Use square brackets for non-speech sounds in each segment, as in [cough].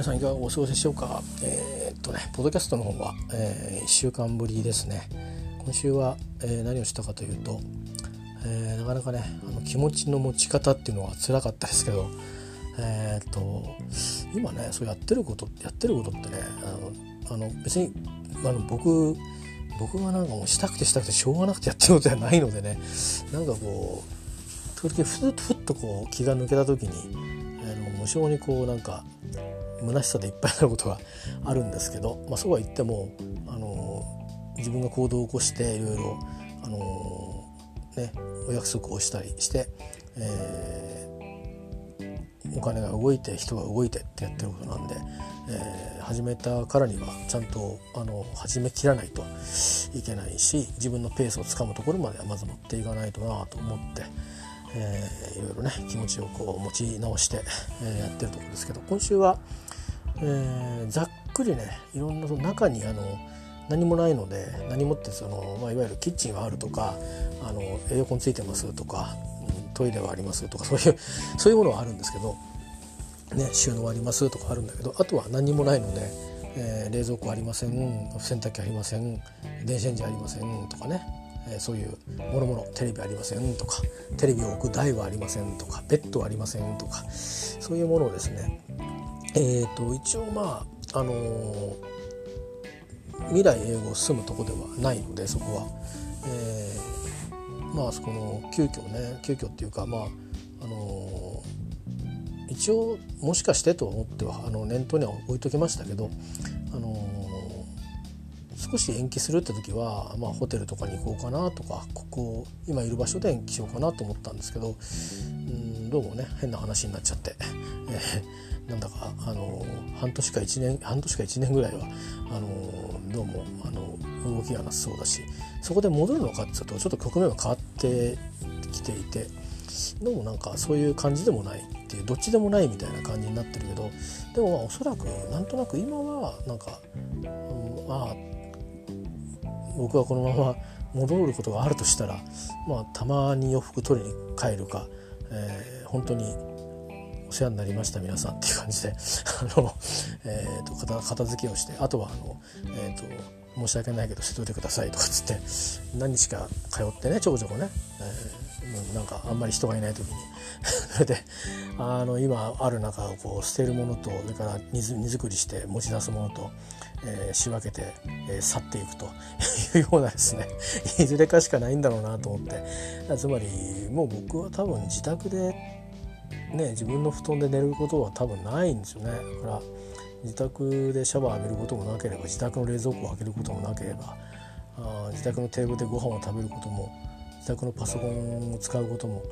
皆さんいかがお過ごしでしょうか？えー、っとねポッドキャストの方は、えー、1週間ぶりですね。今週は、えー、何をしたかというと、えー、なかなかねあの気持ちの持ち方っていうのは辛かったですけどえー、っと今ねそうやってることやってることってねあのあの別にあの僕僕がなんかもうしたくてしたくてしょうがなくてやってることじゃないのでねなんかこう時々ふっふっとこう気が抜けた時にあの無性にこうなんか虚しさでいっぱいなことがあるんですけど、まあ、そうは言ってもあの自分が行動を起こしていろいろあの、ね、お約束をしたりして、えー、お金が動いて人が動いてってやってることなんで、えー、始めたからにはちゃんとあの始めきらないといけないし自分のペースをつかむところまではまず持っていかないとなと思って。えー、いろいろね気持ちをこう持ち直して、えー、やってるところですけど今週は、えー、ざっくりねいろんなその中にあの何もないので何もってその、まあ、いわゆるキッチンがあるとかあのエアコンついてますとか、うん、トイレはありますとかそういう [laughs] そういうものはあるんですけど、ね、収納ありますとかあるんだけどあとは何もないので、えー、冷蔵庫ありません洗濯機ありません電子レンジありませんとかねえそういうもろもろテレビありませんとかテレビを置く台はありませんとかベッドはありませんとかそういうものをですねえーと、一応まああのー、未来英語を進むとこではないのでそこは、えー、まあそこの急遽ね急遽っていうかまああのー、一応もしかしてと思ってはあの念頭には置いときましたけど、あの少し延期するって時は、まあ、ホテルとかに行こうかなとかここ今いる場所で延期しようかなと思ったんですけどうんどうもね変な話になっちゃって、えー、なんだかあの半年か1年半年か1年ぐらいはあのどうもあの動きがなさそうだしそこで戻るのかっていうとちょっと局面が変わってきていてどうもなんかそういう感じでもないっていうどっちでもないみたいな感じになってるけどでもまあおそらくなんとなく今はなんか、うん、まあ僕はこのまま戻ることがあるとしたら、まあ、たまに洋服取りに帰るか、えー、本当にお世話になりました皆さんっていう感じで [laughs] あの、えーと、片片付けをしてあとはあの、えーと、申し訳ないけど捨てといてくださいとかっつって何日か通ってねちょこちょこね、えー、なんかあんまり人がいない時に。[laughs] それであの今ある中をこう捨てるものとそれから荷造りして持ち出すものとえー、仕分けて、えー、去っていくというようなですね [laughs] いずれかしかないんだろうなと思って。つまりもう僕は多分自宅でね自分の布団で寝ることは多分ないんですよねだから自宅でシャワー浴びることもなければ自宅の冷蔵庫を開けることもなければあ自宅のテーブルでご飯を食べることも自宅のパソコンを使うことも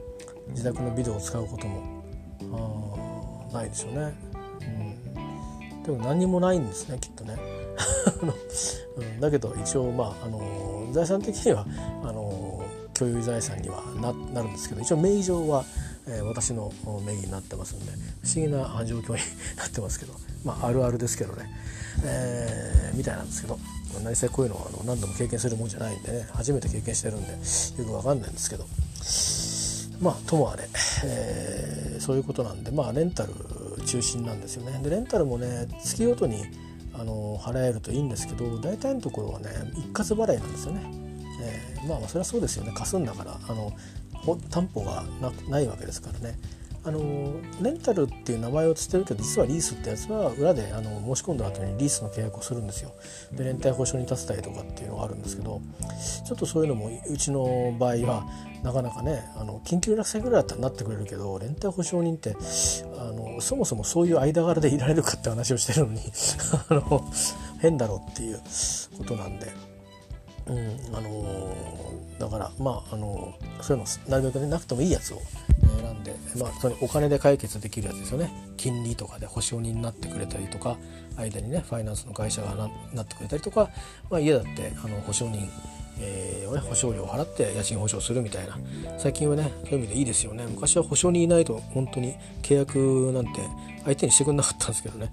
自宅のビデオを使うこともあないですよね。うん、でも何にもないんですねきっとね。[laughs] うん、だけど一応まあ、あの財産的にはあの共有財産にはななるんですけど一応名義上は、え、私の名義になってますんで不思議な状況になってますけどまああるあるですけどね、えー、みたいなんですけど何せこういうのはあの何度も経験するもんじゃないんでね初めて経験してるんでよくわかんないんですけど。まあともあれ、えー、そういうことなんでまあレンタル中心なんですよね。でレンタルもね月ごとにあの払えるといいんですけど大体のところはね一括払いなんですよね。えー、まあそれはそうですよね。貸すんだからあの担保がないわけですからね。あのレンタルっていう名前をつってるけど実はリースってやつは裏であの申し込んだ後にリースの契約をするんですよ。で連帯保証に立てたりとかっていうのがあるんですけどちょっとそういうのもうちの場合はなかなかねあの緊急落選ぐらいだったらなってくれるけど連帯保証人ってあのそもそもそういう間柄でいられるかって話をしてるのに [laughs] あの変だろうっていうことなんで。うん、あのー、だからまあ、あのー、そういうのなるべくねなくてもいいやつを選んで、まあ、それお金で解決できるやつですよね。金利とかで保証人になってくれたりとか間にねファイナンスの会社がなってくれたりとか、まあ、家だってあの保証人えーね、保証料を払って家賃保証するみたいな。最近はねそういう意味でいいですよね。昔は保証人いないと本当に契約なんて相手にしてくれなかったんですけどね。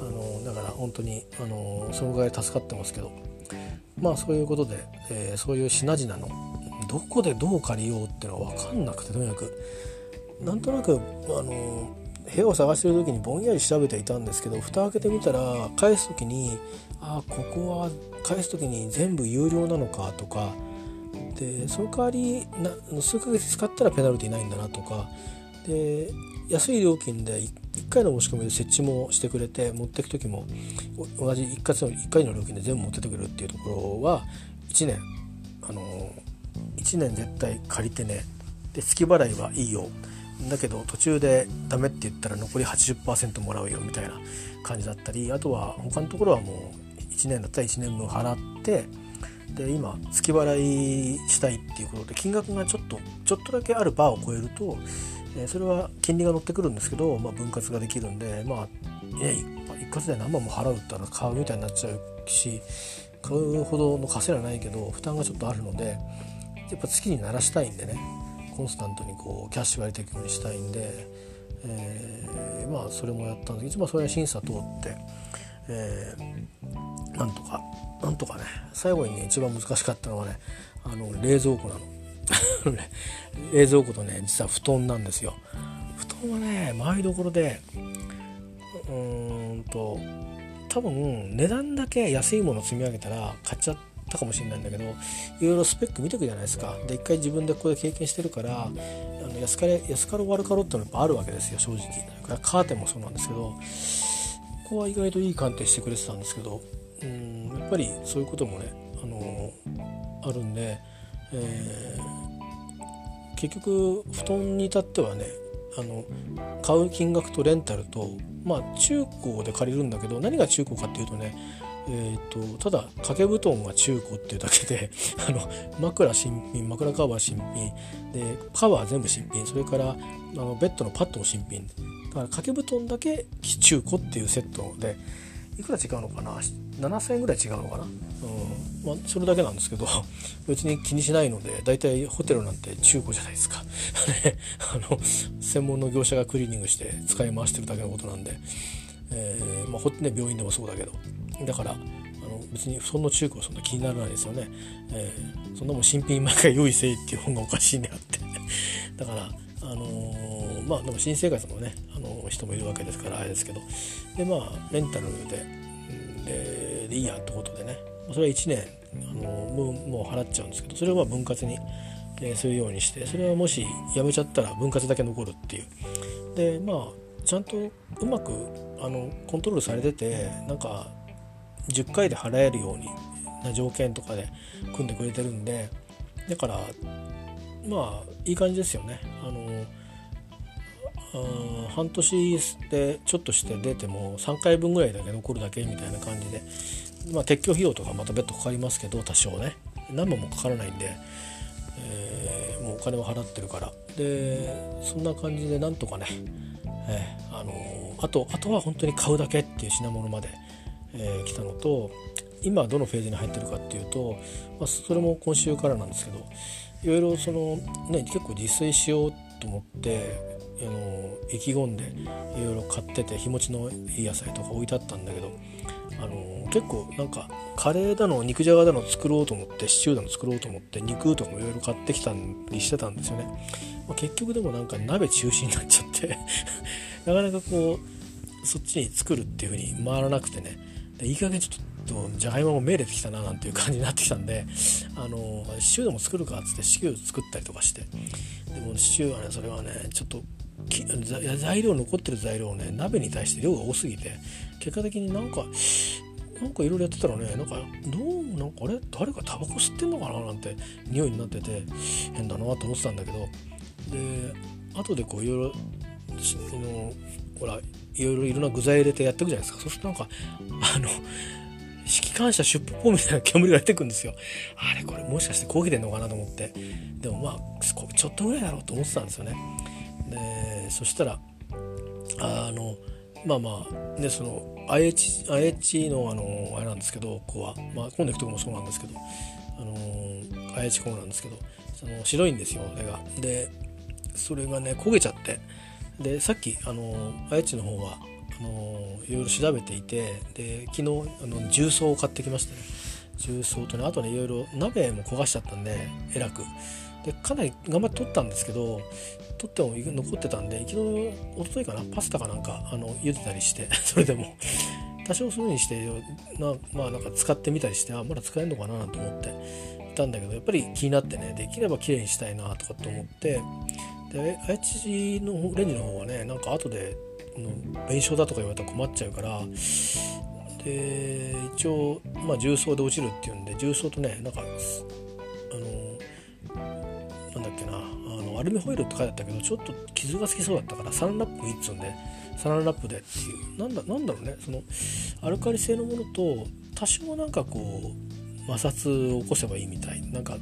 あのだから本当にあのそのぐらい助かってますけど。まあそういうことで、えー、そういう品々のどこでどう借りようっていうのは分かんなくてとにかく。なんとなくあの部屋を探してる時にぼんやり調べていたんですけど蓋開けてみたら返す時にああここは返す時に全部有料なのかとかでその代わりな数ヶ月使ったらペナルティないんだなとかで安い料金で1回の申し込みで設置もしてくれて持ってく時も同じ1回の1回の料金で全部持ってってくれるっていうところは1年あの1年絶対借りてね。で月払いはいいよ。だけど途中でダメって言ったら残り80%もらうよみたいな感じだったりあとは他のところはもう1年だったら1年分払ってで今月払いしたいっていうことで金額がちょっとちょっとだけあるバーを超えると、えそれは金利が乗ってくるんですけど、まあ、分割ができるんでまあ、ね、一括で何万も払うったら買うみたいになっちゃうし買うほどの稼いはないけど負担がちょっとあるのでやっぱ月に鳴らしたいんでねコンスタントにこうキャッシュが出ていくようにしたいんで、えー、まあそれもやったんですけどそれは審査通って、えー、なんとかなんとかね最後にね一番難しかったのはねあの冷蔵庫なの。冷蔵庫とね実は布団なんですよ。布団はね前どころでうーんと多分値段だけ安いもの積み上げたら買っちゃったかもしれないんだけどいろいろスペック見てくじゃないですか。で一回自分でここで経験してるからあの安かれ安かろ悪かろってのはあるわけですよ正直。カーテンもそうなんですけどここは意外といい鑑定してくれてたんですけどうんやっぱりそういうこともね、あの、あるんで、えー、結局布団に至ってはねあの買う金額とレンタルとまあ中古で借りるんだけど何が中古かっていうとねえーと、ただ掛け布団が中古っていうだけで [laughs] あの枕新品枕カバー新品でカバー全部新品それからあのベッドのパッドも新品。だから掛け布団だけ中古っていうセットでいくら違うのかな？7,000円ぐらい違うのかな、うん。まあ、それだけなんですけど [laughs] 別に気にしないので大体ホテルなんて中古じゃないですか。[laughs] あの専門の業者がクリーニングして使い回してるだけのことなんで、えーまあ、ね、病院でもそうだけど。だからあの別にそんな中古はそんな気にならないですよね、えー、そんなもん新品毎回用意せいっていう本がおかしいねあって。[laughs] だからあのー、まあでも新生活のね、あのー、人もいるわけですからあれですけど。でまあレンタルでででいいやってことでねそれは1年、あの、もう払っちゃうんですけどそれをまあ分割に、えするようにしてそれはもしやめちゃったら分割だけ残るっていうでまあちゃんとうまくあのコントロールされててなんか10回で払えるようにな条件とかで組んでくれてるんでだからまあいい感じですよね。あの半年でちょっとして出ても3回分ぐらいだけ残るだけみたいな感じで、まあ、撤去費用とかまた別途かかりますけど多少ね。何万もかからないんで、えー、もうお金は払ってるから。でそんな感じでなんとかね、えー、あのー、あとあとは本当に買うだけっていう品物まで、えー、来たのと今どのフェーズに入ってるかっていうと、まあ、それも今週からなんですけどいろいろそのね結構自炊しようと思ってあの意気込んでいろいろ買ってて日持ちのいい野菜とか置いてあったんだけどあの結構なんかカレーだの肉じゃがだの作ろうと思ってシチューだの作ろうと思って肉とかもいろいろ買ってきたりしてたんですよね、まあ、結局でもなんか鍋中心になっちゃって [laughs] なかなかこうそっちに作るっていう風に回らなくてね。でいい加減ちょっとじゃがいもも命令てきたななんていう感じになってきたんであのシチューでも作るかっつってシチュー作ったりとかして。でもシチューはねそれはねちょっと材料残ってる材料をね鍋に対して量が多すぎて結果的になんかなんかいろいろやってたらねなんかどうもなんかあれ誰かタバコ吸ってんのかななんて匂いになってて変だなと思ってたんだけどで後でこういろいろほらいろいろいろな具材入れてやっていくじゃないですかそうするとなんかあの指揮官車出発みたいな煙が出てくるんですよ。あれこれもしかして焦げてんのかなと思って。でもまあ、ちょっとぐらいだろうと思ってたんですよね。で、そしたら、あの、まあまあ、ね、その、IH, IH のあの、あれなんですけど、ここは、まあ、コンネクトもそうなんですけど、あの、IH コーなんですけど、その白いんですよ、あれが。で、それがね、焦げちゃって、で、さっき、あの、IH の方は、あのいろいろ調べていてで昨日あの重曹を買ってきましてね。重曹とねあとねいろいろ鍋も焦がしちゃったんでえらく。でかなり頑張って取ったんですけど取っても残ってたんで昨日一昨日かなパスタかなんかあの茹でたりして [laughs] それでも多少そういう風にしてなまあなんか使ってみたりしてあまだ使えるのかなと思っていたんだけどやっぱり気になってねできれば綺麗にしたいなとかって思ってで愛知のレンジの方はねなんか後で弁償だとか言われたら困っちゃうからで一応、まあ、重曹で落ちるっていうんで重曹とねなんかアルミホイルって書いてあったけどちょっと傷がつきそうだったからサランラップ1つんでサランラップでっていう。なんだなんだろうね。そのアルカリ性のものと多少なんかこう摩擦を起こせばいいみたい。なんか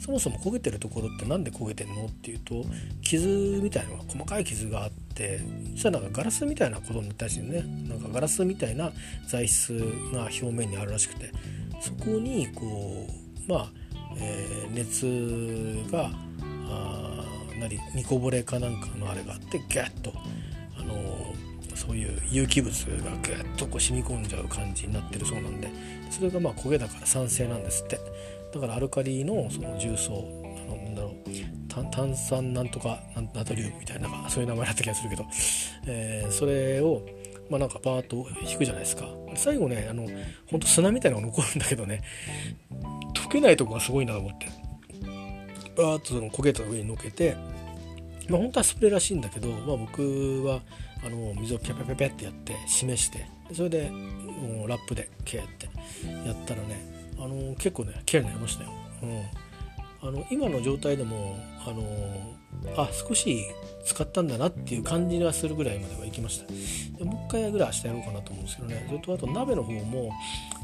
そもそも焦げてるところって何で焦げてんのっていうと傷みたいな細かい傷があってそしたらなんかガラスみたいなことになったりしてねなんかガラスみたいな材質が表面にあるらしくてそこにこうまあ、えー、熱があなり煮こぼれかなんかのあれがあってギャッと、あのー、そういう有機物がギュッとこう染み込んじゃう感じになってるそうなんでそれがまあ焦げだから酸性なんですって。だからアルカリのその重曹あのなんだろう炭酸なんとかナトリウムみたいなそういう名前だった気がするけど、えー、それをまあなんかバーッと引くじゃないですか最後ねあのほんと砂みたいなのが残るんだけどね溶けないとこがすごいなと思ってバーッとその焦げた上にのけてまあ本当はスプレーらしいんだけど、まあ、僕はあの水をピャピャピャピャってやって示してそれでもうラップでケーってやったらねあの結構ね綺麗になりましたよ、うん、あの今の状態でもあのあ少し使ったんだなっていう感じがするぐらいまではいきました。でもう一回ぐらい明日やろうかなと思うんですけどね。それとあと鍋の方も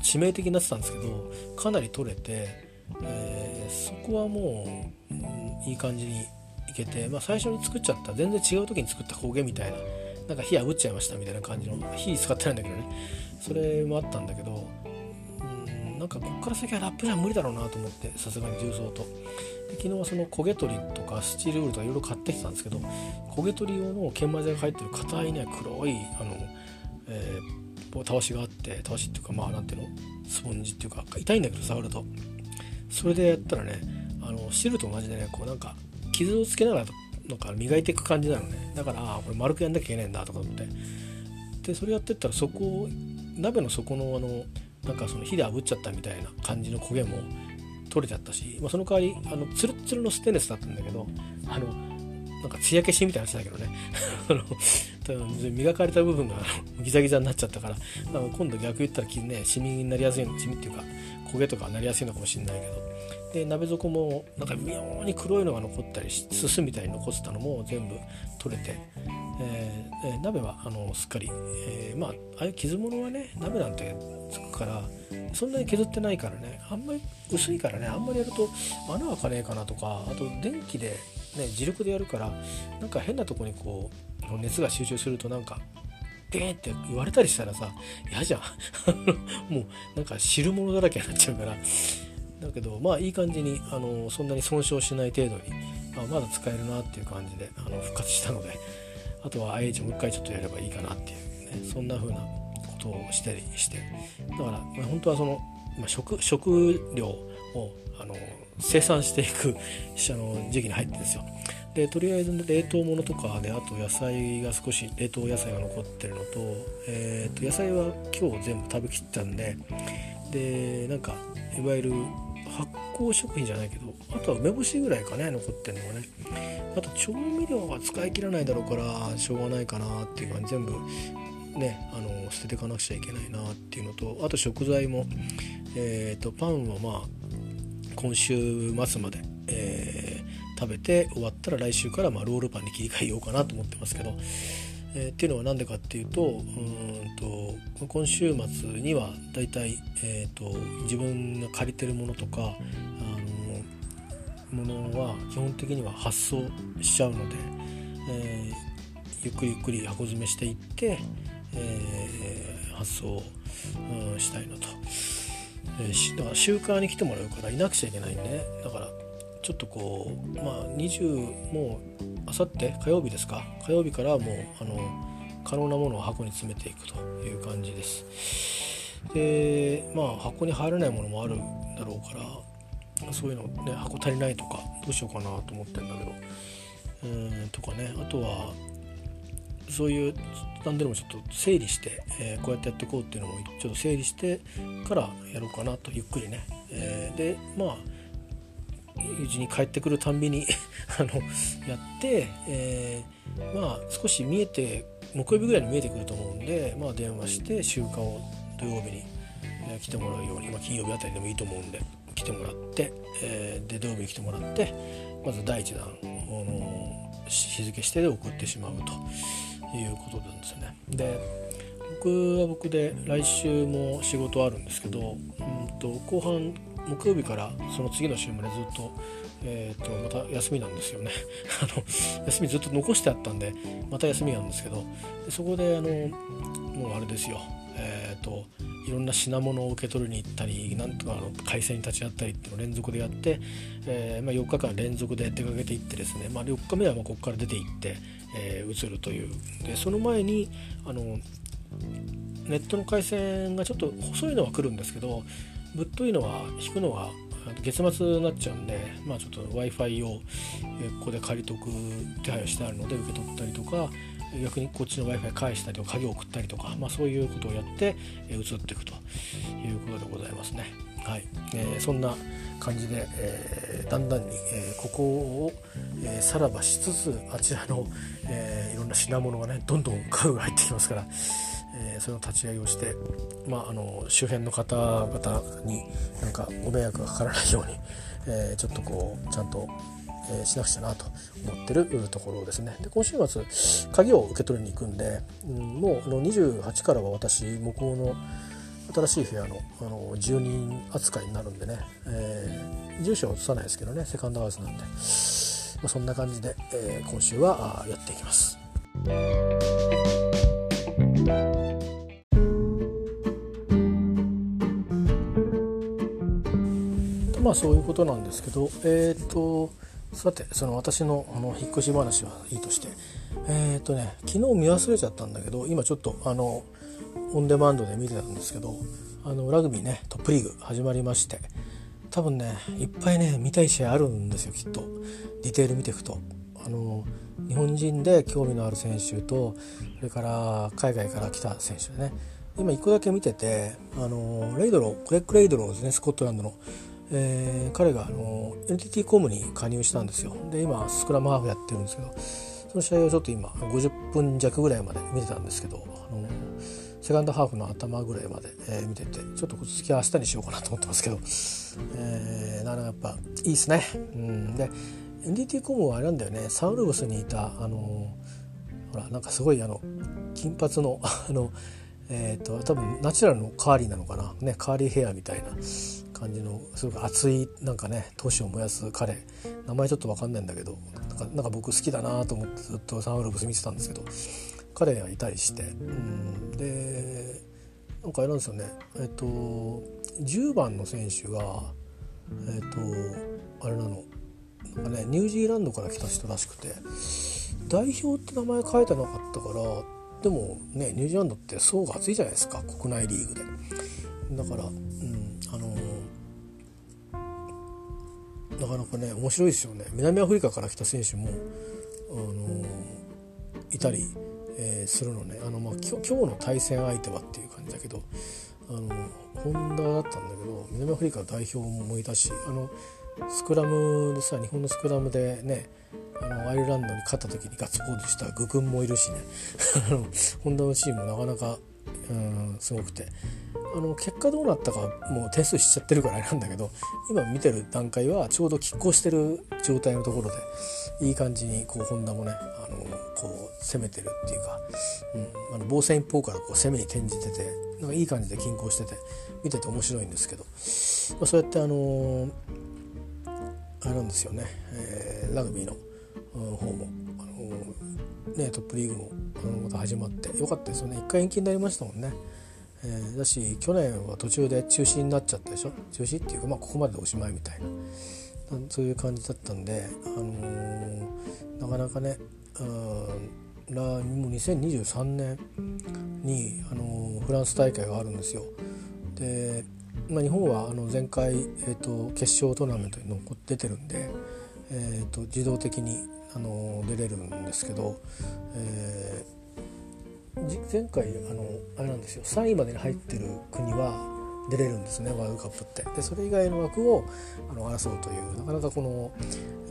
致命的になってたんですけどかなり取れて、え、そこはもう、うん、いい感じにいけて、まあ、最初に作っちゃった全然違う時に作った焦げみたいななんか火炙っちゃいましたみたいな感じの火使ってないんだけどね。それもあったんだけどうんなんかこっから先はラップじゃ無理だろうなと思ってさすがに重曹と。昨日はその焦げ取りとかスチールウールとかいろいろ買ってきたんですけど焦げ取り用の研磨剤が入ってる硬いね黒いあの、えー、たわしがあってたわしっていうかまあなんていうの？スポンジっていうか痛いんだけど触ると。それでやったらねあのシルと同じでねこうなんか傷をつけながらなんか磨いていく感じなのね。だからあこれ丸くやんなきゃいけないんだとか思って。でそれやってったらそこ鍋の底のあのなんかその火で炙っちゃったみたいな感じの焦げも取れちゃったし、まあ、その代わりあのツルツルのステンレスだったんだけどあのなんか艶消しみたいなやつだけどね。[laughs] あの磨かれた部分が [laughs] ギザギザになっちゃったから。今度逆言ったらねシミになりやすいのシミっていうか焦げとかなりやすいのかもしれないけど。で鍋底もなんか妙に黒いのが残ったりすすみたいに残ってたのも全部取れて、えー、鍋はあのすっかり、えー、まあああいう傷物はね鍋なんてつくからそんなに削ってないからねあんまり薄いからねあんまりやると穴開かねえかなとかあと電気で、ね、磁力でやるからなんか変なとこにこう熱が集中するとなんかビーって言われたりしたらさ嫌じゃん。[laughs] もうなんか汁物だらけになっちゃうから。だけどまあいい感じにあのそんなに損傷しない程度にあまだ使えるなっていう感じであの復活したので。あとは IH もう一回ちょっとやればいいかなっていうねそんな風なことをしたりして。だから、まあ、本当はその、まあ、食食料をあの生産していくあの時期に入ってるんですよ。でとりあえず冷凍物とかであと野菜が少し冷凍野菜が残ってるのと,、えー、と野菜は今日全部食べきったんででなんかいわゆる発酵食品じゃないけどあとは梅干しぐらいかね残ってるのがね。あと調味料は使い切らないだろうからしょうがないかなっていう感じ。全部ねあの捨てていかなくちゃいけないなっていうのとあと食材も、えーと、パンはまあ今週末まで、えー、食べて終わったら来週からまロールパンに切り替えようかなと思ってますけど、えー、っていうのは何でかっていうとうんと今週末にはだいたい、えーと、自分が借りてるものとかあのものは基本的には発送しちゃうので、えー、ゆっくりゆっくり箱詰めしていって、えー、発送、したいのと、えー、だから集荷に来てもらうからいなくちゃいけないんでね。だからちょっとこうまあ20もうあさって火曜日ですか。火曜日からもうあの可能なものを箱に詰めていくという感じです。でまあ箱に入らないものもあるんだろうからそういうのね箱足りないとかどうしようかなと思ってんだけどうんとかね。あとはそういう何でもちょっと整理して、えー、こうやってやっていこうっていうのもちょっと整理してからやろうかなとゆっくりね、えー、でまあうちに帰ってくるたんびに [laughs] あのやって、えー、まあ少し見えて木曜日ぐらいに見えてくると思うんで、まあ、電話して週間を土曜日に、え、来てもらうように、まあ、金曜日あたりでもいいと思うんで来てもらって、えー、で土曜日に来てもらってまず第1弾の、日付指定で送ってしまうと。いうことなんですよね。で僕は僕で来週も仕事あるんですけど、うんと、後半木曜日からその次の週までずっと,、えーと、また休みなんですよね。[laughs] あの休みずっと残してあったんでまた休みなんですけどでそこであのもうあれですよ。えっ、ー、といろんな品物を受け取りに行ったりなんとかあの会社に立ち会ったりっていうのを連続でやって、えーまあ、4日間連続で出かけていってですね、まあ、4日目はまあここから出て行って、えー、移るという。でその前にあのネットの回線がちょっと細いのは来るんですけどぶっといのは引くのは月末になっちゃうんで、まあ、ちょっと w i f i をここで借りとく手配をしてあるので受け取ったりとか逆にこっちの w i f i 返したりとか鍵を送ったりとか、まあ、そういうことをやって移っていくということでございますね。はいえー、そんな感じで、えー、だんだんに、えー、ここを、えー、さらばしつつあちらの、えー、いろんな品物がねどんどん家具が入ってきますから、えー、その立ち上げをして、まあ、あの周辺の方々になんかご迷惑がかからないように、えー、ちょっとこうちゃんと、えー、しなくちゃなと思ってるところですね。で今週末鍵を受け取りに行くんで、うん、もうあの28からは私向こうの新しい部屋のあの住人扱いになるんでね、えー、住所は移さないですけどねセカンドハウスなんで、まあ、そんな感じで、え、今週はやっていきます。まあそういうことなんですけどえっ、ー、とさてその私のあの引っ越し話はいいとしてえっ、ー、とね昨日見忘れちゃったんだけど今ちょっとあのオンデマンドで見てたんですけどあのラグビーねトップリーグ始まりまして多分ねいっぱいね見たい試合あるんですよきっと。ディテール見ていくと。あの日本人で興味のある選手とそれから海外から来た選手でね。今1個だけ見ててあのレイドロークレック・レイドローですねスコットランドの、えー、彼があの NTT コムに加入したんですよ。で今スクラムハーフやってるんですけどその試合をちょっと今50分弱ぐらいまで見てたんですけどあのセカンドハーフの頭ぐらいまで、えー、見ててちょっと続きは明日にしようかなと思ってますけど、えー、なかなかやっぱいいですね。うん、で NDT コムはあれなんだよね。サウルブスにいたあのほらなんかすごいあの金髪の [laughs] あのえっ、ー、と多分ナチュラルのカーリーなのかな。ねカーリーヘアみたいな感じのすごく熱いなんかね闘志を燃やす彼。名前ちょっと分かんないんだけどなんかなんか僕好きだなと思ってずっとサンウルブス見てたんですけど彼がいたりして、うん、でなんかあれなんですよね。えっと10番の選手がえっとあれなの。なんかねニュージーランドから来た人らしくて代表って名前書いてなかったからでもねニュージーランドって層が厚いじゃないですか国内リーグで。だから、うん、あのなかなかね面白いですよね。南アフリカから来た選手も、あのいたりえー、するのね。あの、まあ、今日の対戦相手はっていう感じだけどあのホンダだったんだけど南アフリカ代表もいたしあのスクラムでさ日本のスクラムでねあのアイルランドに勝った時にガッツポーズしたグ君もいるしね。[laughs] ホンダのチームもなかなか、うん、すごくて。あの結果どうなったかもう点数しちゃってるからあれなんだけど今見てる段階はちょうど拮抗してる状態のところでいい感じにこうホンダもねあのこう攻めてるっていうか、うん、あの防戦一方からこう攻めに転じててなんかいい感じで均衡してて見てて面白いんですけど、まあ、そうやってあのあれなんですよね、えー、ラグビーの方も、あのね、トップリーグもあのまた始まってよかったですよね一回延期になりましたもんね。えー、だし去年は途中で中止になっちゃったでしょ？中止っていうか、まあ、ここまででおしまいみたいなそういう感じだったんで、あのー、なかなかねうんもう2023年に、あの、フランス大会があるんですよ。でまあ、日本はあの前回、えーと、決勝トーナメントに残って出てるんで、えーと、自動的にあの出れるんですけど、えー、前回あのあれなんですよ3位までに入ってる国は出れるんですねワールドカップって。でそれ以外の枠をあの争うというなかなかこの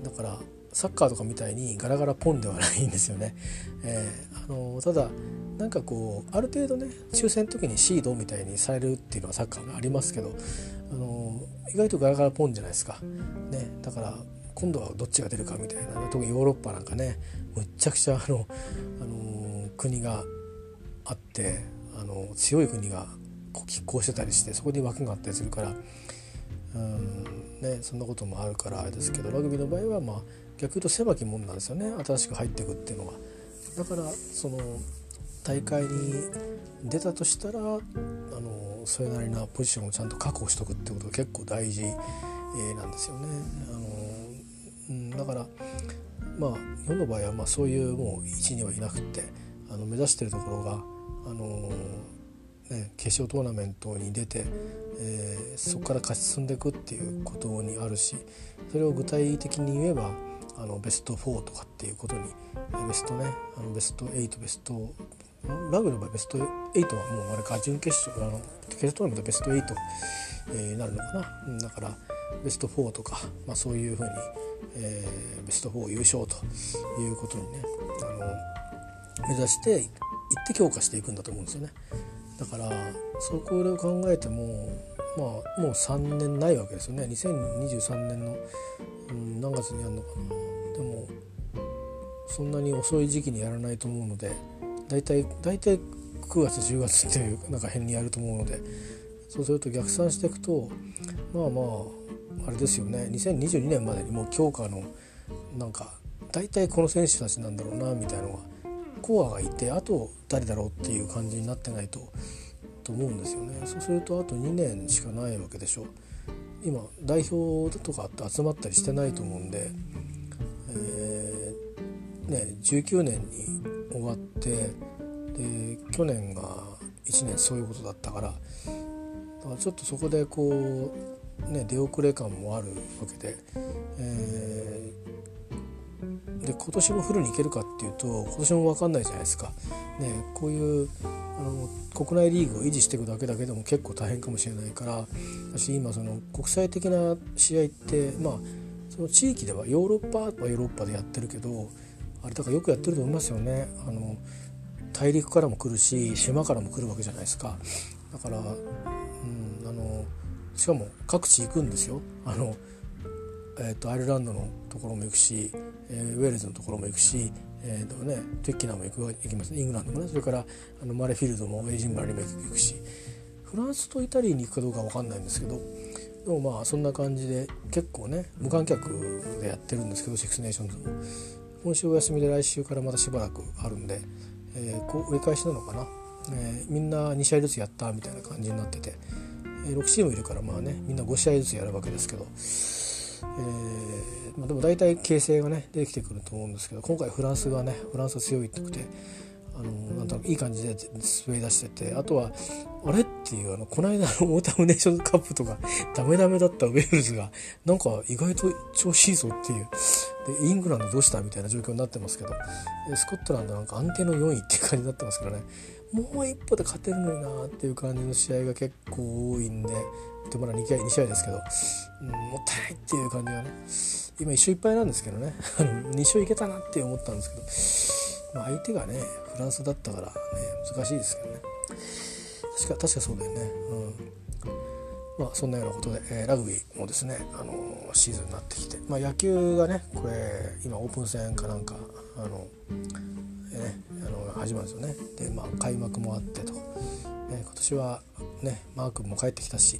だからサッカーとかみたいにガラガラポンではないんですよね。[laughs] えー、あのただなんかこうある程度ね抽選の時にシードみたいにされるっていうのはサッカーがありますけどあの意外とガラガラポンじゃないですか。ね、だから今度はどっちが出るかみたいな特にヨーロッパなんかねむっちゃくちゃあの、あの国があってあの強い国が拮抗してたりしてそこに枠があったりするからうんねそんなこともあるからあれですけどラグビーの場合はまあ逆に言うと狭き門なんですよね新しく入っていくっていうのは。だからその大会に出たとしたらあのそれなりなポジションをちゃんと確保しとくってことが結構大事、えー、なんですよね。あのうん、だからまあ日本の場合はまあそういうもう位置にはいなくってあの目指してるところがあのね、決勝トーナメントに出て、えー、そこから勝ち進んでいくっていうことにあるしそれを具体的に言えばあのベスト4とかっていうことにベストねあのベスト8ベストラグの場合ベスト8はもうあれか準決勝あの決勝トーナメントベスト8、え、なるのかな。だからベスト4とか、まあ、そういうふうに、えー、ベスト4優勝ということにねあの目指していって強化していくんだと思うんですよね。だからそこで考えてもまあもう3年ないわけですよね。2023年の、うん、何月にやるのかな。そんなに遅い時期にやらないと思うので大体大体9月10月っていうなんか辺にやると思うのでそうすると逆算していくとまあまああれですよね。2022年までにもう強化のなんか大体この選手たちなんだろうなみたいなのがコアがいてあと誰だろうっていう感じになってないとと思うんですよね。そうするとあと2年しかないわけでしょ。今代表とかって集まったりしてないと思うんで、ね、19年に終わってで去年が1年そういうことだったからだからちょっとそこでこう、ね、出遅れ感もあるわけで、えで今年もフルにいけるかっていうと今年も分かんないじゃないですか。ね、こういうあの国内リーグを維持していくだけだけでも結構大変かもしれないから私今その国際的な試合ってまあその地域ではヨーロッパはヨーロッパでやってるけどあれだからよくやってると思いますよね。あの大陸からも来るし島からも来るわけじゃないですか。だから、うん、あのしかも各地行くんですよ。あのえーと、アイルランドのところも行くし、えー、ウェールズのところも行くし、えーとね、トゥイッケナムも行く行きますねイングランドもねそれからあのマレーフィールドもエディンバラにも行くしフランスとイタリーに行くかどうか分かんないんですけどでもまあそんな感じで結構ね無観客でやってるんですけどシックスネーションズも今週お休みで来週からまたしばらくあるんで、えー、こう折り返しなのかな、えー、みんな2試合ずつやったみたいな感じになってて、えー、6チームいるからまあねみんな5試合ずつやるわけですけどえーまあ、でも大体形勢がねできてくると思うんですけど今回フランスがねフランスは強いってくてあのなんとなくいい感じで滑り出しててあとはあれっていうあのこの間のオータムネーションズカップとかダメダメだったウェールズがなんか意外と調子いいぞっていうでイングランドどうしたみたいな状況になってますけどスコットランドなんか安定の4位っていう感じになってますからね。もう一歩で勝てるのになっていう感じの試合が結構多いんででまだ 2, 試2試合ですけど、うん、もったいないっていう感じがね今一勝いっぱいなんですけどね。[laughs] 2勝いけたなって思ったんですけど、まあ、相手がねフランスだったからね難しいですけどね。確か確かそうだよね。うん。まあそんなようなことで、えー、ラグビーもですね、あのー、シーズンになってきて、まあ、野球がねこれ今オープン戦かなんかあの、えー、ね、あの始まるんですよね。でまあ開幕もあってと。ね、今年はねマー君も帰ってきたし、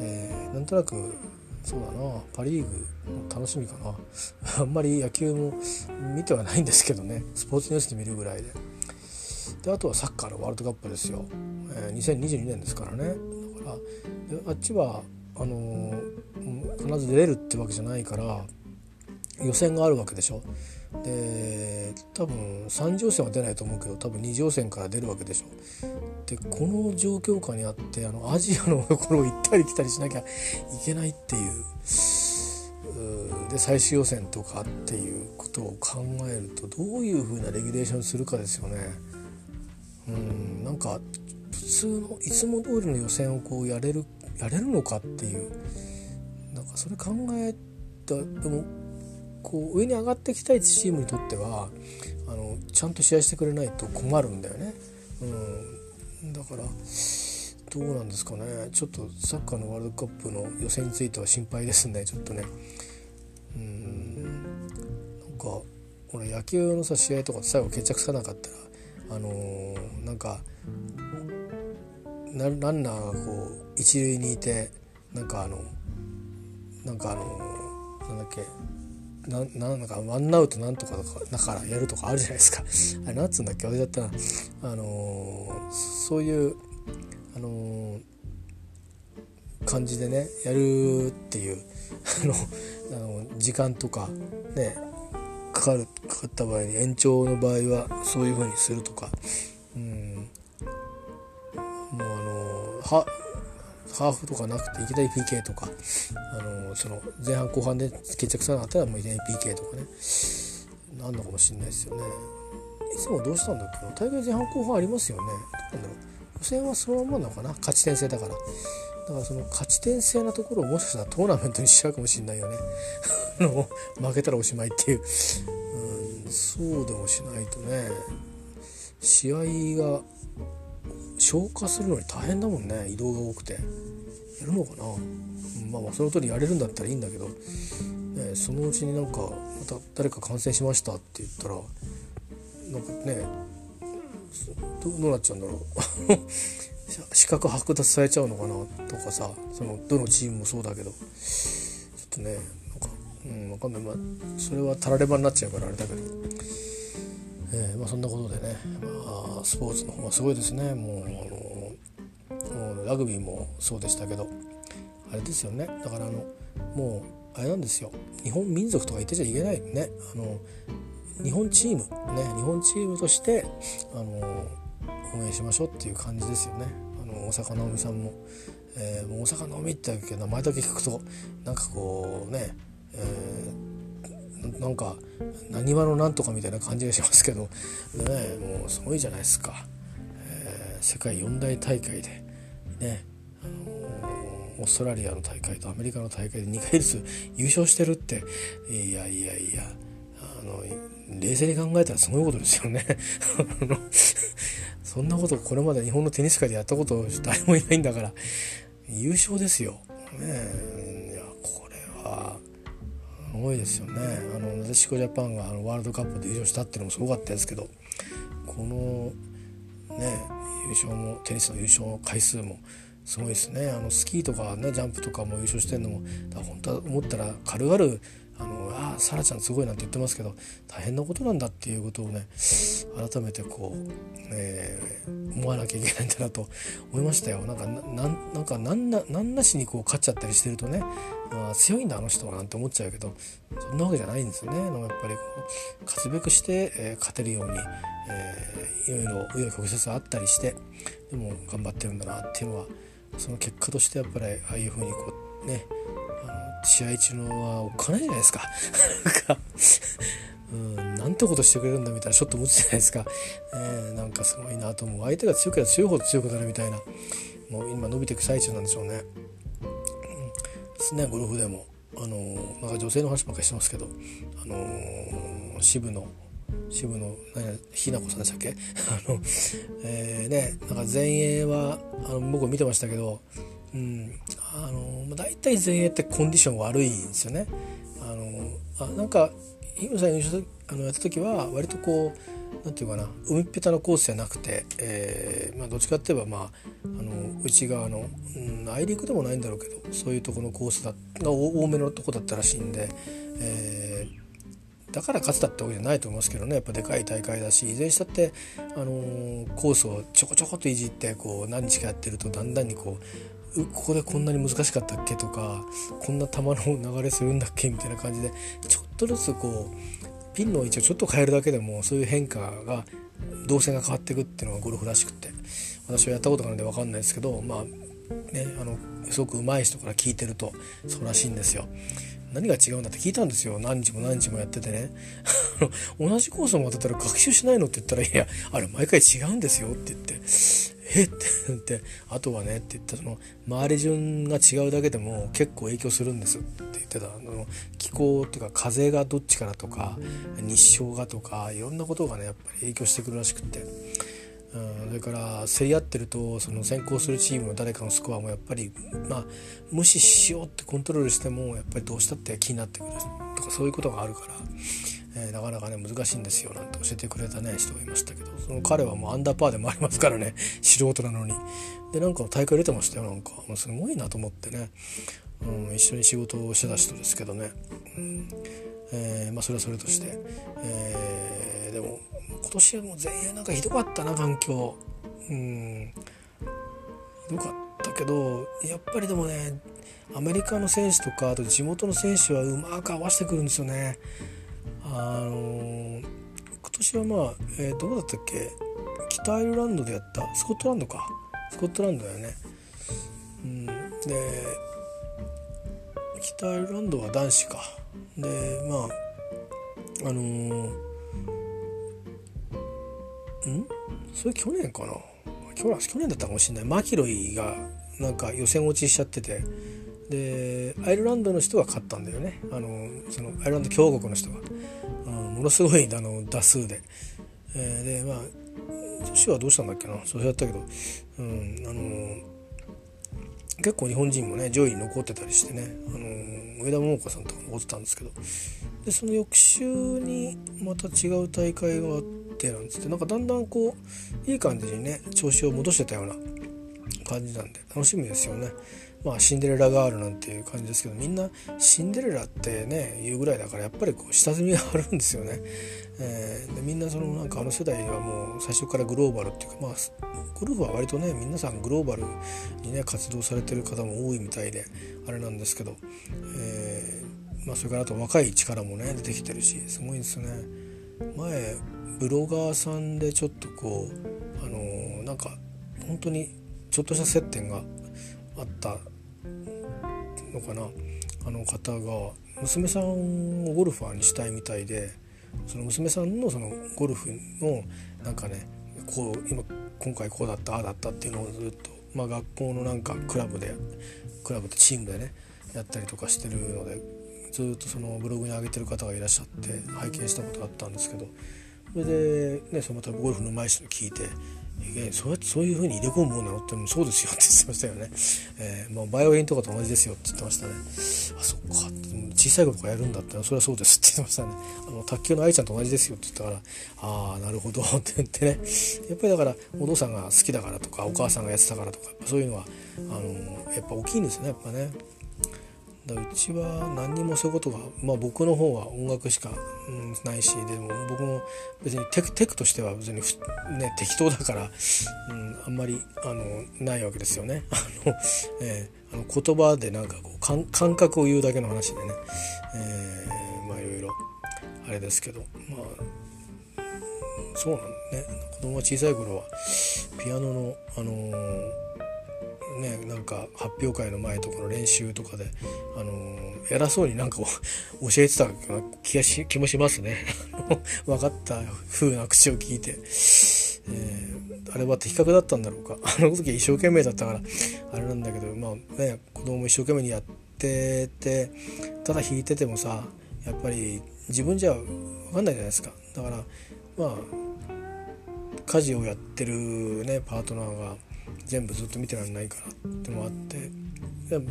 えー、なんとなくそうだなパ・リーグも楽しみかな。[laughs] あんまり野球も見てはないんですけどねスポーツニュースで見るぐらいで。であとはサッカーのワールドカップですよ、えー、2022年ですからね。かあっちはあの、必ず出れるってわけじゃないから予選があるわけでしょで多分3次予選は出ないと思うけど多分2次予選から出るわけでしょでこの状況下にあってあのアジアのところを行ったり来たりしなきゃいけないっていうで最終予選とかっていうことを考えるとどういうふうなレギュレーションするかですよね。うんなんか通のいつも通りの予選をこうやれるやれるのかっていう。なんかそれ考えた。でもこう上に上がってきたいチームにとってはあのちゃんと試合してくれないと困るんだよね。うん、だからどうなんですかね。ちょっとサッカーのワールドカップの予選については心配ですね。ちょっとね。うん。なんか俺野球のさ試合とか最後決着つかなかったらあのー、なんかランナーがこう一塁にいてなんかあのなんかあのなんだっけななんかワンアウトなんとかだからやるとかあるじゃないですか。あれなんつうんだっけ忘れちゃったなあのー、そういうあのー、感じでねやるっていうあのあの時間とかねかかるかかった場合に延長の場合はそういう風にするとかハーフとかなくていきなり PK とか。あのその前半後半で決着さなかったらもういきなり PK とかね。なんのかもしれないですよね。いつもどうしたんだっけ大会前半後半ありますよね。どうなんだろう。予選はそのままなのかな？勝ち点制だから。だからその勝ち点制なところをもしかしたらトーナメントにしちゃうかもしれないよね。[laughs] 負けたらおしまいっていう、うん、そうでもしないとね。試合が消化するのに大変だもんね。移動が多くて。やるのかな、まあまあその通りやれるんだったらいいんだけど、ね、そのうちになんかまた誰か感染しましたって言ったらなんかねどうなっちゃうんだろう。[laughs] 資格剥奪されちゃうのかなとかさそのどのチームもそうだけど。ちょっとねなんかうん分かんない。まあそれはたらればになっちゃうからあれだけど。えーまあ、そんなことでね、まあ、スポーツの方はすごいですね。もうあのラグビーもそうでしたけどあれですよね。だからあのもうあれなんですよ。日本民族とか言ってちゃいけないね。あの日本チームね日本チームとしてあの応援しましょうっていう感じですよね。あの大坂なおみさんも、えー、もう大坂なおみって名前だけ聞くとなんかこうね、えーなんか何話のなんとかみたいな感じがしますけど、ね、もうすごいじゃないですか、えー、世界四大大会でね、オーストラリアの大会とアメリカの大会で2回ずつ優勝してるっていやいやいやあの冷静に考えたらすごいことですよね [laughs] そんなことこれまで日本のテニス界でやったこと誰もいないんだから優勝ですよ。ね、いやこれはごいですよね。あのなでしこジャパンがあのワールドカップで優勝したっていうのもすごかったですけどこのね優勝もテニスの優勝回数もすごいですね。あのスキーとかねジャンプとかも優勝してるのも本当は思ったら軽々あのあサラちゃんすごいなんて言ってますけど大変なことなんだっていうことをね改めてこう、えー、思わなきゃいけないんだなと思いましたよ。なんかなんなんかなんななんなしにこう勝っちゃったりしてるとね、まあ、強いんだあの人はなんて思っちゃうけどそんなわけじゃないんですよね。やっぱりこう勝つべくして、えー、勝てるように、えー、いろいろ紆余曲折あったりしてでも頑張ってるんだなっていうのはその結果としてやっぱりああいうふうにこうねあの試合中のはおっかないじゃないですか。[laughs] なんかうん、なんてことしてくれるんだみたいなちょっと持つじゃないですか、えー、なんかすごいなと思う。相手が強ければ強いほど強くなるみたいな。もう今伸びていく最中なんでしょうね。うん、ですねゴルフでもあのー、なんか女性の話ばっかりしてますけどあのー、渋野渋野ひな子さんでしたっけ？[laughs] あの、えー、ねなんか前衛はあの僕見てましたけどうん、あの大体前衛ってコンディション悪いんですよね。あのあなんか日村さん優勝あのやった時は割とこうなんていうかな海っぺたのコースじゃなくて、えーまあ、どっちかって言えば、まあ、あの内側の、うん、内陸でもないんだろうけどそういうとこのコースだが多めのとこだったらしいんで、えー、だから勝つだってわけじゃないと思いますけどねやっぱでかい大会だしいずれにしたって、あのー、コースをちょこちょこといじってこう何日かやってるとだんだんにこうここでこんなに難しかったっけとかこんな球の流れするんだっけみたいな感じでちょっとずつこうピンの位置をちょっと変えるだけでもそういう変化が動線が変わっていくっていうのがゴルフらしくて私はやったことがないんで分かんないですけどまあねあのすごく上手い人から聞いてるとそうらしいんですよ。何が違うんだって聞いたんですよ何日も何日もやっててね [laughs] 同じコースを渡ったら学習しないのって言ったら「いやあれ毎回違うんですよ」って言って「え？っ?」て言って「あとはね」って言ったその周り順が違うだけでも結構影響するんですって言ってたあの気候っていうか風がどっちからとか日照がとかいろんなことがねやっぱり影響してくるらしくて。うん、それから競り合ってるとその先行するチームの誰かのスコアもやっぱり、まあ、無視しようってコントロールしてもやっぱりどうしたって気になってくるとかそういうことがあるから、えー、なかなかね難しいんですよなんて教えてくれたね人がいましたけどその彼はもうアンダーパーでもありますからね [laughs] 素人なのに。でなんか大会出てましたよなんか。もうすごいなと思ってね、うん、一緒に仕事をしてた人ですけどね。うんえー、まあそれはそれとして、えー、でも今年はもう全員なんかひどかったな環境。うんひどかったけどやっぱりでもねアメリカの選手とかあと地元の選手はうまく合わせてくるんですよね。あのー、今年はまあ、えー、どこだったっけ？北アイルランドでやった？スコットランドか。スコットランドだよね。うん。で北アイルランドは男子か。でまああのーん？それ去年かな？去年だったかもしれない。マキロイがなんか予選落ちしちゃってて。でアイルランドの人が勝ったんだよね。あのそのアイルランド共和国の人が、うん、ものすごいあの打数で、えー、でまあ女子はどうしたんだっけな。そうやったけど、うん、あの結構日本人もね上位に残ってたりしてね、あの上田桃子さんとか残ってたんですけど。でその翌週にまた違う大会があってなんつって。なんかだんだんこういい感じにね調子を戻してたような感じなんで楽しみですよね。まあ、シンデレラガールなんていう感じですけどみんなシンデレラってね言うぐらいだからやっぱりこう下積みがあるんですよね。えー、でみんなそのなんかあの世代はもう最初からグローバルっていうかまあゴルフは割とね皆さんグローバルにね活動されてる方も多いみたいであれなんですけど、えー、まあ、それからあと若い力もね出てきてるしすごいですね。前ブロガーさんでちょっとこうあのー、なんか本当にちょっとした接点があったのかな。あの方が娘さんをゴルファーにしたいみたいでその娘さんのそのゴルフのなんかねこう今今回こうだったああだったっていうのをずっと、まあ、学校のなんかクラブでクラブとチームでねやったりとかしてるのでずっとそのブログに上げてる方がいらっしゃって拝見したことがあったんですけどそれで、ね、そのまたゴルフのうまい人に聞いてそうやってそういうふうに入れ込むものなのってそうですよって言ってましたよね、[laughs] えー、まあ、バイオリンとかと同じですよって言ってましたね。あそっか。小さいことからやるんだったらそれはそうですって言ってましたね。あの卓球の愛ちゃんと同じですよって言ったからああなるほど [laughs] って言ってね。やっぱりだからお父さんが好きだからとかお母さんがやってたからとかそういうのはあのやっぱ大きいんですねやっぱね。だうちは何にもそういうことが、まあ、僕の方は音楽しか、うん、ないしでも僕も別にテクテクとしては別に、ね、適当だから、うん、あんまりあのないわけですよね。[laughs] あのえー、あの言葉でなんかこう感覚を言うだけの話でね、えー、まあいろいろあれですけどまあそうなんね子供が小さい頃はピアノのあのーねなんか発表会の前とかの練習とかで、あのー、偉そうになんか [laughs] 教えてた気がし気もしますね。[laughs] 分かった風な口を聞いて、えー、あれは的確だったんだろうか。[laughs] あの時一生懸命だったからあれなんだけどまあね子供も一生懸命にやっててただ弾いててもさやっぱり自分じゃ分かんないじゃないですか。だからまあ家事をやってるねパートナーが全部ずっと見てらんないからってもあって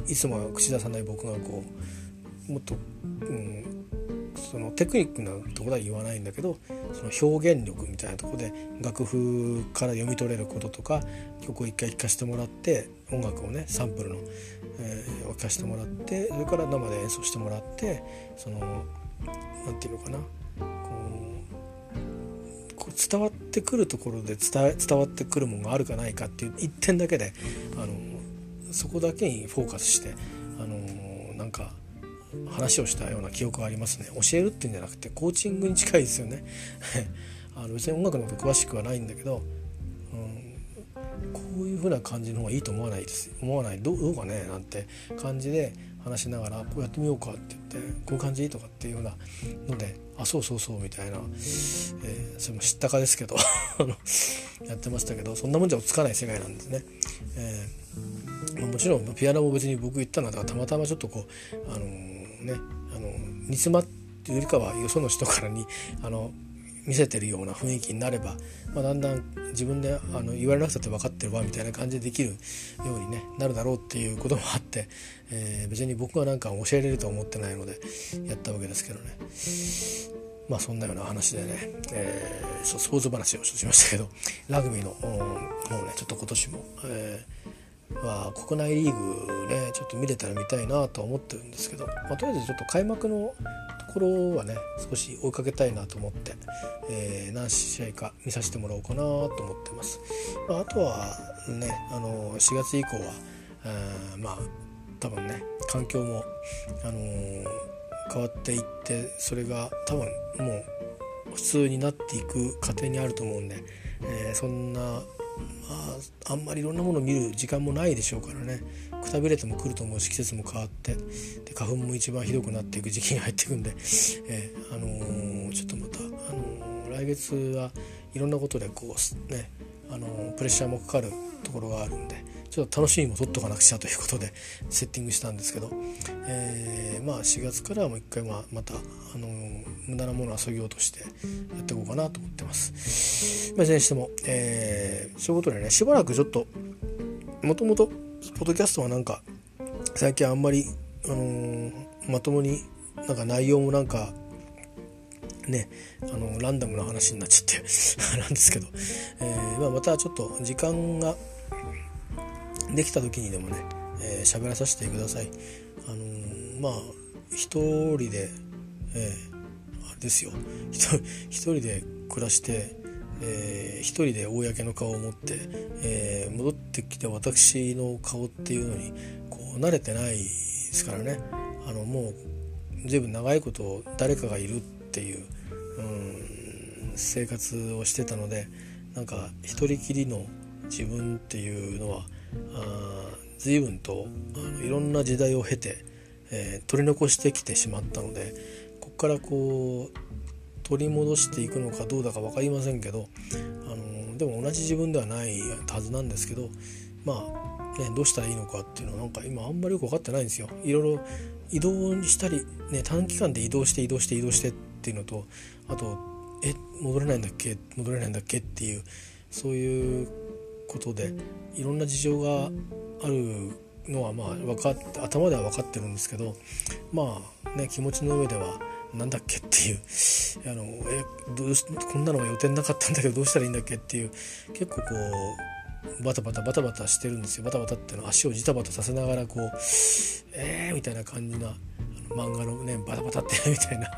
いつもは口出さない僕がこうもっと、うん、そのテクニックなところは言わないんだけどその表現力みたいなとこで楽譜から読み取れることとか曲を一回聴かせてもらって音楽をねサンプルの、えー、を聴かせてもらってそれから生で演奏してもらってその何て言うのかな伝わってくるところで伝伝わってくるものがあるかないかっていう一点だけであのそこだけにフォーカスしてあのなんか話をしたような記憶がありますね。教えるっていうんじゃなくてコーチングに近いですよね。[laughs] あの別に音楽のこと詳しくはないんだけど、うん、コういう風な感じの方がいいと思わないです。思わない。どうかね？なんて感じで話しながらこうやってみようかって言ってこういう感じ？とかっていうようなのであそうそうそうみたいな、えー、それも知ったかですけど [laughs] やってましたけどそんなもんじゃつかない世界なんですね。えー、もちろんピアノも別に僕言ったのはたまたまちょっとこうあのー、ねあの煮詰まっていうよりかはよその人からにあの見せてるような雰囲気になれば、まあ、だんだん自分であの言われなくたって分かってるわみたいな感じでできるように、ね、なるだろうっていうこともあって、えー、別に僕はなんか教えれると思ってないのでやったわけですけどね。まあそんなような話でね、えー、スポーツ話をしましたけどラグビーの方ねちょっと今年も、えー、ま、国内リーグねちょっと見れたら見たいなとは思ってるんですけど、まあ、とりあえずちょっと開幕のところはね少し追いかけたいなと思って、えー、何試合か見させてもらおうかなと思ってます。まあ、あとはねあの4月以降はあまあ多分ね環境も、あのー、変わっていってそれが多分もう普通になっていく過程にあると思うんで、えー、そんなまあ、あんまりいろんなものを見る時間もないでしょうからね。くたびれても来ると思うし季節も変わってで花粉も一番ひどくなっていく時期に入っていくんで、えー、あのー、ちょっとまた、あの、来月はいろんなことでこうね、あのプレッシャーもかかるところがあるんでちょっと楽しみも取っとかなくちゃということでセッティングしたんですけど、えー、まあ4月からはもう一回まあまた、あの無駄なものはそぎ落としてやっていこうかなと思ってます。まあ、いずれにしても、えー、そういうことでねしばらくちょっともともとポッドキャストはなんか最近あんまり、あのー、まともになんか内容もなんかねあのランダムな話になっちゃって [laughs] なんですけど、えーまあ、またちょっと時間ができた時にでもね喋、えー、らさせてください。あのー、まあ一人で、えー、あれですよ一人で暮らしてえー、一人で公の顔を持って、えー、戻ってきた私の顔っていうのにこう慣れてないですからねあのもう随分長いこと誰かがいるっていう、うん、生活をしてたのでなんか一人きりの自分っていうのはあ随分とあのいろんな時代を経て、えー、取り残してきてしまったのでここからこう取り戻していくのかどうだか分かりませんけどあのでも同じ自分ではないはずなんですけどまあねどうしたらいいのかっていうのはなんか今あんまりよく分かってないんですよ。いろいろ移動したり、ね、短期間で移動して移動して移動してっていうのとあとえ戻れないんだっけ？戻れないんだっけ？っていうそういうことでいろんな事情があるのはまあ分かって頭では分かってるんですけどまあね気持ちの上ではなんだっけっていう [laughs] あのえどうこんなのが予定なかったんだけどどうしたらいいんだっけっていう結構こうバタバタバタバタしてるんですよ。バタバタっていうのは足をジタバタさせながらこうえーみたいな感じな漫画のねバタバタってみたいな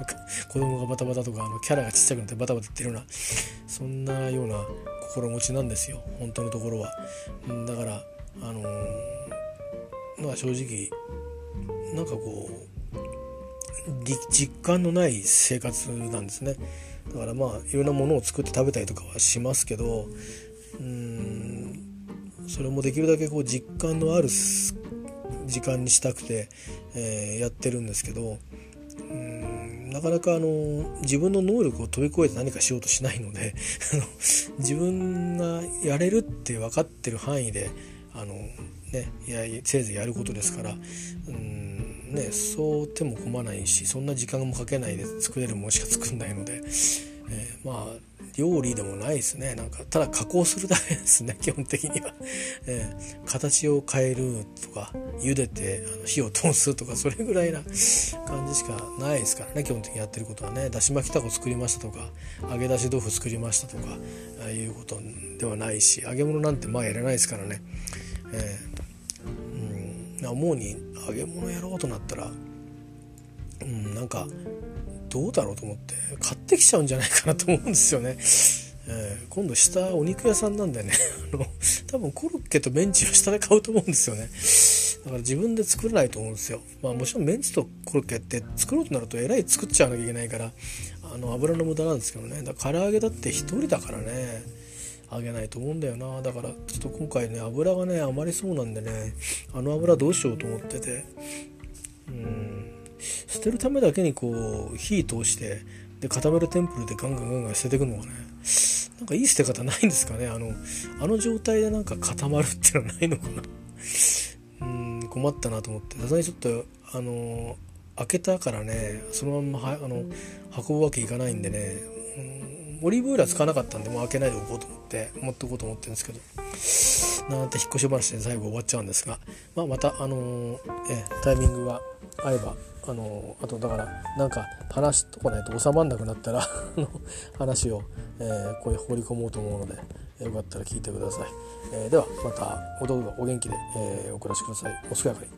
子供がバタバタとかあのキャラがちっちゃくなってバタバタってるようなそんなような心持ちなんですよ本当のところは。だからあのー、まあ正直なんかこう実感のない生活なんですねだからまあいろんなものを作って食べたりとかはしますけどうんそれもできるだけこう実感のある時間にしたくて、えー、やってるんですけどなかなかあの自分の能力を飛び越えて何かしようとしないので [laughs] 自分がやれるって分かってる範囲であの、ね、やせいぜいやることですからうんねそう手も込まないしそんな時間もかけないで作れるものしか作んないので、えー、まあ料理でもないですね。なんかただ加工するだけですね。[laughs] 基本的には、えー、形を変えるとか茹でてあの火を通すとかそれぐらいな感じしかないですからね。基本的にやってることはね。だし巻きたこ作りましたとか揚げ出し豆腐作りましたとかああいうことではないし揚げ物なんてまあやらないですからね、えー、うん、思うに揚げ物やろうとなったらうんなんかどうだろうと思って買ってきちゃうんじゃないかなと思うんですよね。[laughs] えー、今度下お肉屋さんなんでね。[laughs] あの多分コロッケとメンチを下で買うと思うんですよね。だから自分で作れないと思うんですよ。まあもちろんメンチとコロッケって作ろうとなるとえらい作っちゃわなきゃいけないからあの油の無駄なんですけどね。だから唐揚げだって1人だからね揚げないと思うんだよな。だからちょっと今回ね油がね余りそうなんでねあの油どうしようと思ってて。うん。捨てるためだけにこう火通してで固めるテンプルでガンガンガンガン捨てていくのがねなんかいい捨て方ないんですかね。あのあの状態でなんか固まるっていうのはないのかな。うん困ったなと思って。さすがにちょっとあの開けたからねそのままはあの運ぶわけいかないんでね、うん、オリーブオイルは使わなかったんでもう開けないでおこうと思って持っておこうと思ってるんですけど。なんて引っ越し話で最後終わっちゃうんですが、まあ、またあのー、えタイミングが合えばあのあとだからなんか話とかないと収まんなくなったら [laughs] 話を、えー、こう放り込もうと思うので、よかったら聞いてください、えー、ではまたおどうぞお元気で、えお暮らしください。お健やかに